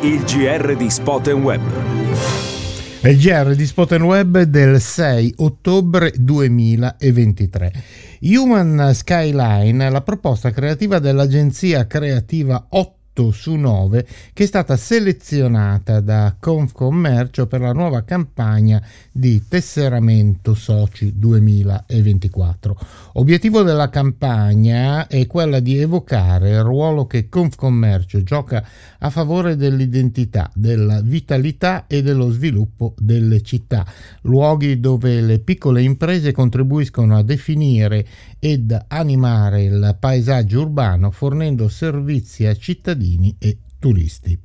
Il GR di Spoten Web. È il GR di Spoten Web del 6 ottobre 2023. Human Skyline, la proposta creativa dell'agenzia creativa 8 8 su 9 che è stata selezionata da Confcommercio per la nuova campagna di tesseramento soci 2024. Obiettivo della campagna è quella di evocare il ruolo che Confcommercio gioca a favore dell'identità, della vitalità e dello sviluppo delle città, luoghi dove le piccole imprese contribuiscono a definire ed animare il paesaggio urbano fornendo servizi a cittadini e turisti.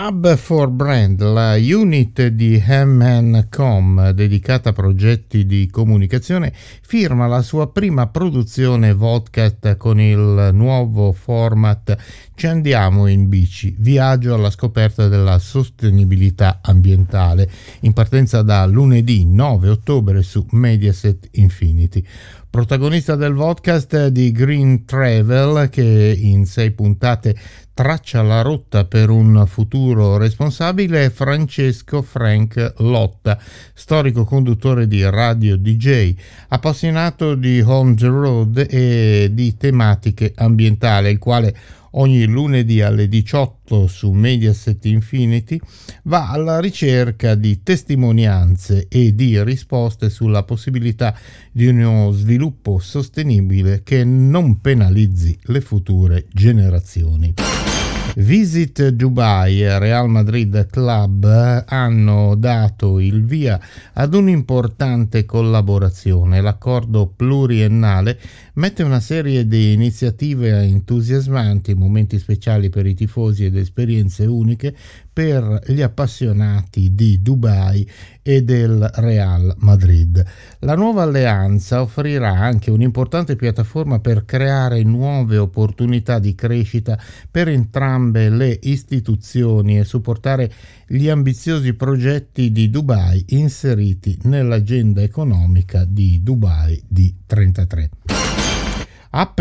Hub for Brand, la unit di M&Com dedicata a progetti di comunicazione, firma la sua prima produzione vodcast con il nuovo format Ci andiamo in bici, viaggio alla scoperta della sostenibilità ambientale, in partenza da lunedì 9 ottobre su Mediaset Infinity. Protagonista del podcast di Green Travel che in sei puntate traccia la rotta per un futuro responsabile è Francesco Frank Lotta, storico conduttore di radio DJ, appassionato di Home the Road e di tematiche ambientali, il quale ogni lunedì alle 18 su Mediaset Infinity va alla ricerca di testimonianze e di risposte sulla possibilità di uno sviluppo sostenibile che non penalizzi le future generazioni. Visit Dubai e Real Madrid Club hanno dato il via ad un'importante collaborazione. L'accordo pluriennale mette una serie di iniziative entusiasmanti, momenti speciali per i tifosi ed esperienze uniche per gli appassionati di Dubai e del Real Madrid. La nuova alleanza offrirà anche un'importante piattaforma per creare nuove opportunità di crescita per entrambe le istituzioni e supportare gli ambiziosi progetti di Dubai inseriti nell'agenda economica di Dubai di 33. Up,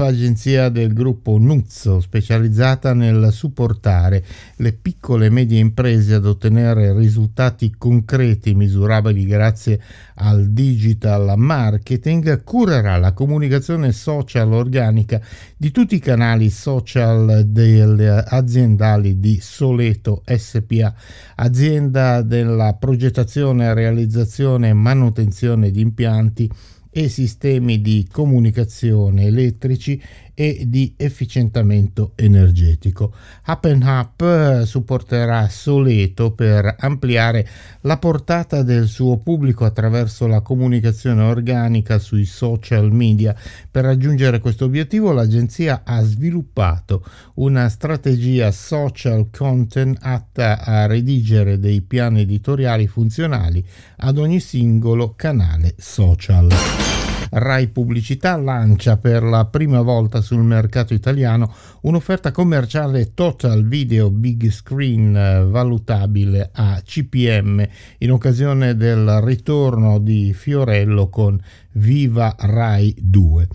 agenzia del gruppo Nuzzo, specializzata nel supportare le piccole e medie imprese ad ottenere risultati concreti misurabili grazie al digital marketing, curerà la comunicazione social organica di tutti i canali social delle aziendali di Soleto SPA, azienda della progettazione, realizzazione e manutenzione di impianti e sistemi di comunicazione elettrici e di efficientamento energetico. And Up eh, supporterà Soleto per ampliare la portata del suo pubblico attraverso la comunicazione organica sui social media. Per raggiungere questo obiettivo l'agenzia ha sviluppato una strategia social content atta a redigere dei piani editoriali funzionali ad ogni singolo canale social. Rai Pubblicità lancia per la prima volta sul mercato italiano un'offerta commerciale Total Video Big Screen eh, valutabile a CPM in occasione del ritorno di Fiorello con Viva Rai 2.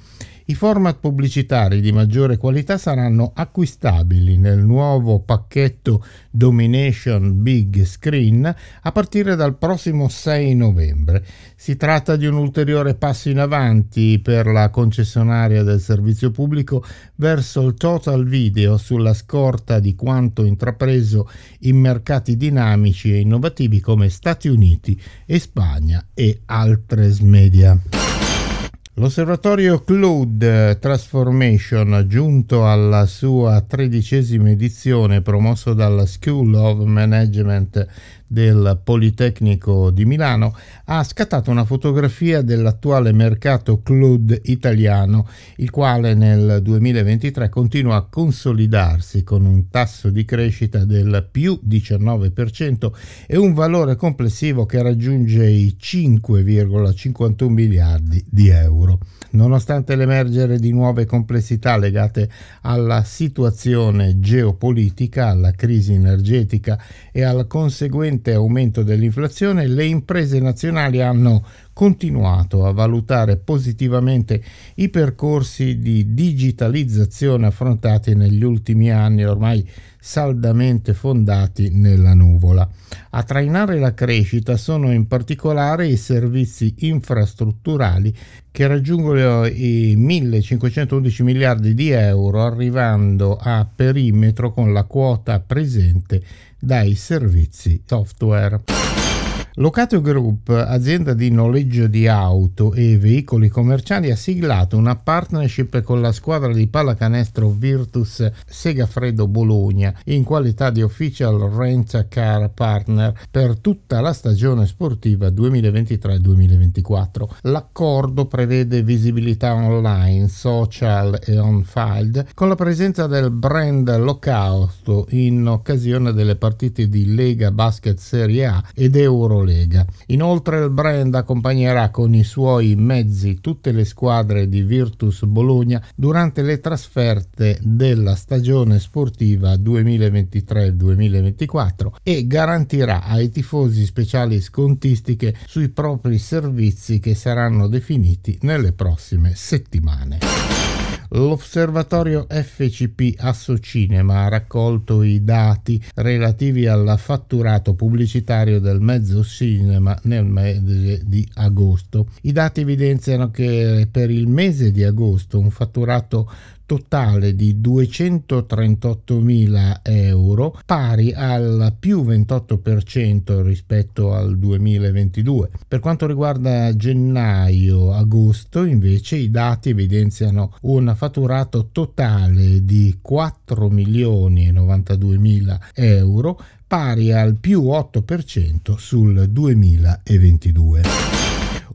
I format pubblicitari di maggiore qualità saranno acquistabili nel nuovo pacchetto Domination Big Screen a partire dal prossimo 6 novembre. Si tratta di un ulteriore passo in avanti per la concessionaria del servizio pubblico verso il total video sulla scorta di quanto intrapreso in mercati dinamici e innovativi come Stati Uniti e Spagna e altre media. L'osservatorio Cloud Transformation, giunto alla sua tredicesima edizione, promosso dalla School of Management del Politecnico di Milano ha scattato una fotografia dell'attuale mercato cloud italiano, il quale nel 2023 continua a consolidarsi con un tasso di crescita del più 19% e un valore complessivo che raggiunge i 5,51 miliardi di euro. Nonostante l'emergere di nuove complessità legate alla situazione geopolitica, alla crisi energetica e al conseguente aumento dell'inflazione, le imprese nazionali hanno continuato a valutare positivamente i percorsi di digitalizzazione affrontati negli ultimi anni ormai saldamente fondati nella nuvola. A trainare la crescita sono in particolare i servizi infrastrutturali che raggiungono i 1511 miliardi di euro arrivando a perimetro con la quota presente dai servizi software. Locato Group, azienda di noleggio di auto e veicoli commerciali, ha siglato una partnership con la squadra di pallacanestro Virtus Segafredo Bologna in qualità di official rent car partner per tutta la stagione sportiva 2023-2024. L'accordo prevede visibilità online, social e on-field con la presenza del brand Locauto in occasione delle partite di Lega Basket Serie A ed Euro Eurolega. Inoltre il brand accompagnerà con i suoi mezzi tutte le squadre di Virtus Bologna durante le trasferte della stagione sportiva 2023-2024 e garantirà ai tifosi speciali scontistiche sui propri servizi che saranno definiti nelle prossime settimane. L'osservatorio FCP Associnema ha raccolto i dati relativi al fatturato pubblicitario del mezzo cinema nel mese di agosto. I dati evidenziano che per il mese di agosto un fatturato totale di 238.000 euro, pari al più 28% rispetto al 2022. Per quanto riguarda gennaio-agosto, invece, i dati evidenziano un fatturato totale di 4.092.000 euro, pari al più 8% sul 2022.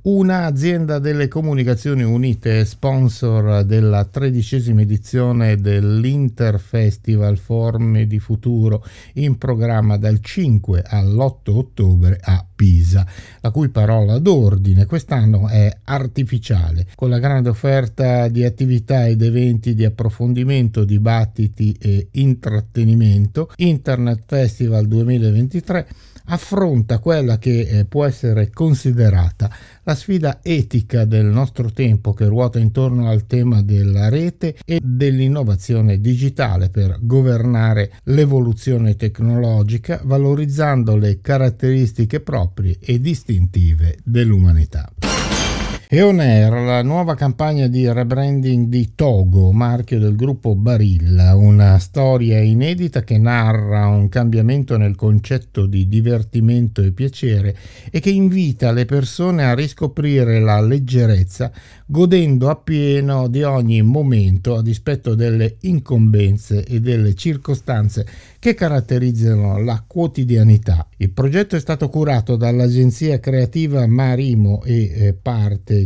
Un'azienda delle comunicazioni unite, sponsor della tredicesima edizione dell'Inter Festival Forme di Futuro in programma dal 5 all'8 ottobre a Pisa, la cui parola d'ordine quest'anno è artificiale, con la grande offerta di attività ed eventi di approfondimento, dibattiti e intrattenimento. Internet Festival 2023 affronta quella che eh, può essere considerata la sfida etica del nostro tempo che ruota intorno al tema della rete e dell'innovazione digitale per governare l'evoluzione tecnologica valorizzando le caratteristiche proprie e distintive dell'umanità. E Air, la nuova campagna di rebranding di Togo, marchio del gruppo Barilla, una storia inedita che narra un cambiamento nel concetto di divertimento e piacere e che invita le persone a riscoprire la leggerezza godendo appieno di ogni momento a dispetto delle incombenze e delle circostanze che caratterizzano la quotidianità. Il progetto è stato curato dall'agenzia creativa Marimo e eh,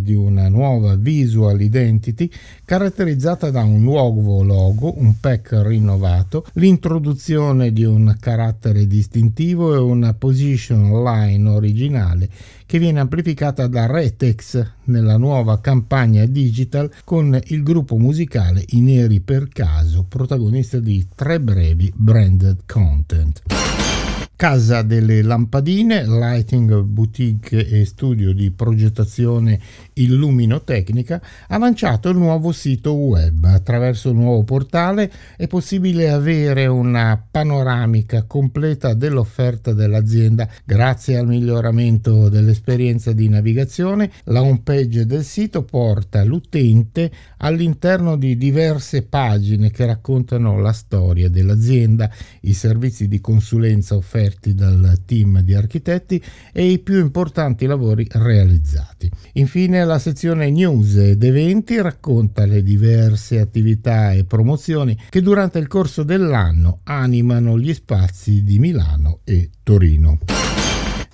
di una nuova visual identity caratterizzata da un nuovo logo, un pack rinnovato, l'introduzione di un carattere distintivo e una position line originale che viene amplificata da Retex nella nuova campagna digital con il gruppo musicale I Neri per Caso, protagonista di tre brevi branded content. Casa delle Lampadine, lighting boutique e studio di progettazione Illuminotecnica, ha lanciato il nuovo sito web. Attraverso il nuovo portale è possibile avere una panoramica completa dell'offerta dell'azienda grazie al miglioramento dell'esperienza di navigazione. La homepage del sito porta l'utente all'interno di diverse pagine che raccontano la storia dell'azienda, i servizi di consulenza offerti offerti dal team di architetti e i più importanti lavori realizzati. Infine la sezione news ed eventi racconta le diverse attività e promozioni che durante il corso dell'anno animano gli spazi di Milano e Torino.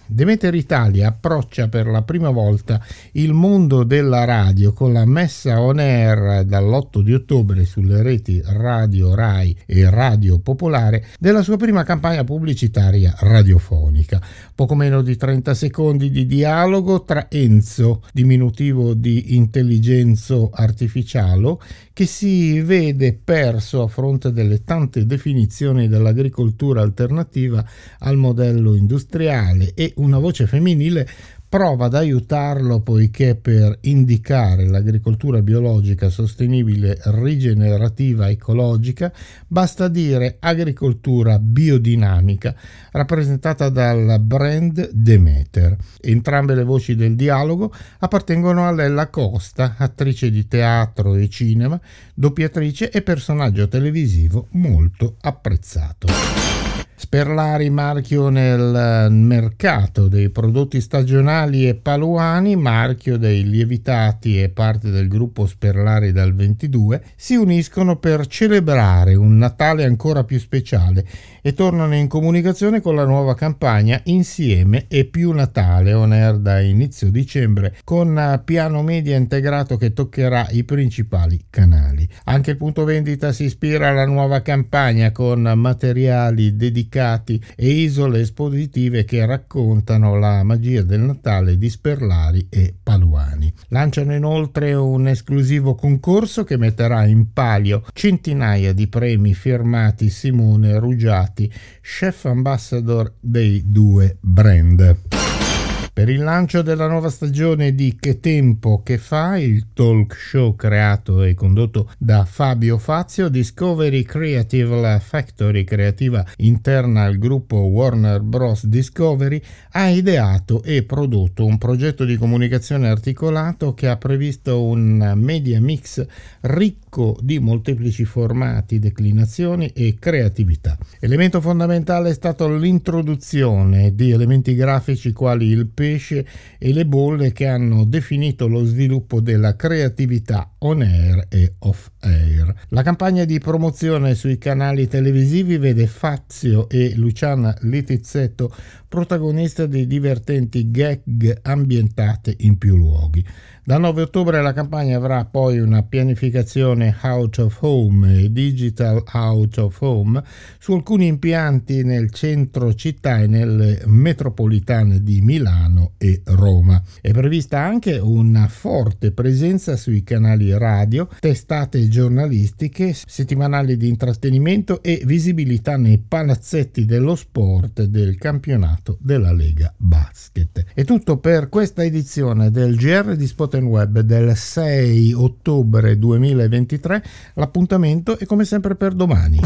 Demeter Italia approccia per la prima volta il mondo della radio con la messa on air dall'8 di ottobre sulle reti Radio Rai e Radio Popolare della sua prima campagna pubblicitaria radiofonica. Poco meno di 30 secondi di dialogo tra Enzo, diminutivo di intelligenzo artificiale, che si vede perso a fronte delle tante definizioni dell'agricoltura alternativa al modello industriale e una voce femminile prova ad aiutarlo poiché per indicare l'agricoltura biologica sostenibile, rigenerativa, ecologica, basta dire agricoltura biodinamica, rappresentata dal brand Demeter. Entrambe le voci del dialogo appartengono a Lella Costa, attrice di teatro e cinema, doppiatrice e personaggio televisivo molto apprezzato. Sperlari marchio nel mercato dei prodotti stagionali e paluani, marchio dei lievitati e parte del gruppo Sperlari dal 22, si uniscono per celebrare un Natale ancora più speciale e tornano in comunicazione con la nuova campagna Insieme e più Natale on air da inizio dicembre con piano media integrato che toccherà i principali canali. Anche il punto vendita si ispira alla nuova campagna con materiali dedicati dedicati e isole espositive che raccontano la magia del Natale di Sperlari e Paluani. Lanciano inoltre un esclusivo concorso che metterà in palio centinaia di premi firmati Simone Ruggiati, chef ambassador dei due brand. Per il lancio della nuova stagione di Che tempo che fa, il talk show creato e condotto da Fabio Fazio, Discovery Creative, la factory creativa interna al gruppo Warner Bros. Discovery, ha ideato e prodotto un progetto di comunicazione articolato che ha previsto un media mix ricco di molteplici formati, declinazioni e creatività. Elemento fondamentale è stato l'introduzione di elementi grafici quali il pesce e le bolle che hanno definito lo sviluppo della creatività on air e off air. La campagna di promozione sui canali televisivi vede Fazio e Luciana Litizzetto protagonista di divertenti gag ambientate in più luoghi. Da 9 ottobre la campagna avrà poi una pianificazione out of home e digital out of home su alcuni impianti nel centro città e nelle metropolitane di Milano e Roma. È prevista anche una forte presenza sui canali radio, testate giornalistiche, settimanali di intrattenimento e visibilità nei palazzetti dello sport del campionato della Lega Basket. È tutto per questa edizione del GR di Spot Web del 6 ottobre 2023. L'appuntamento è come sempre per domani.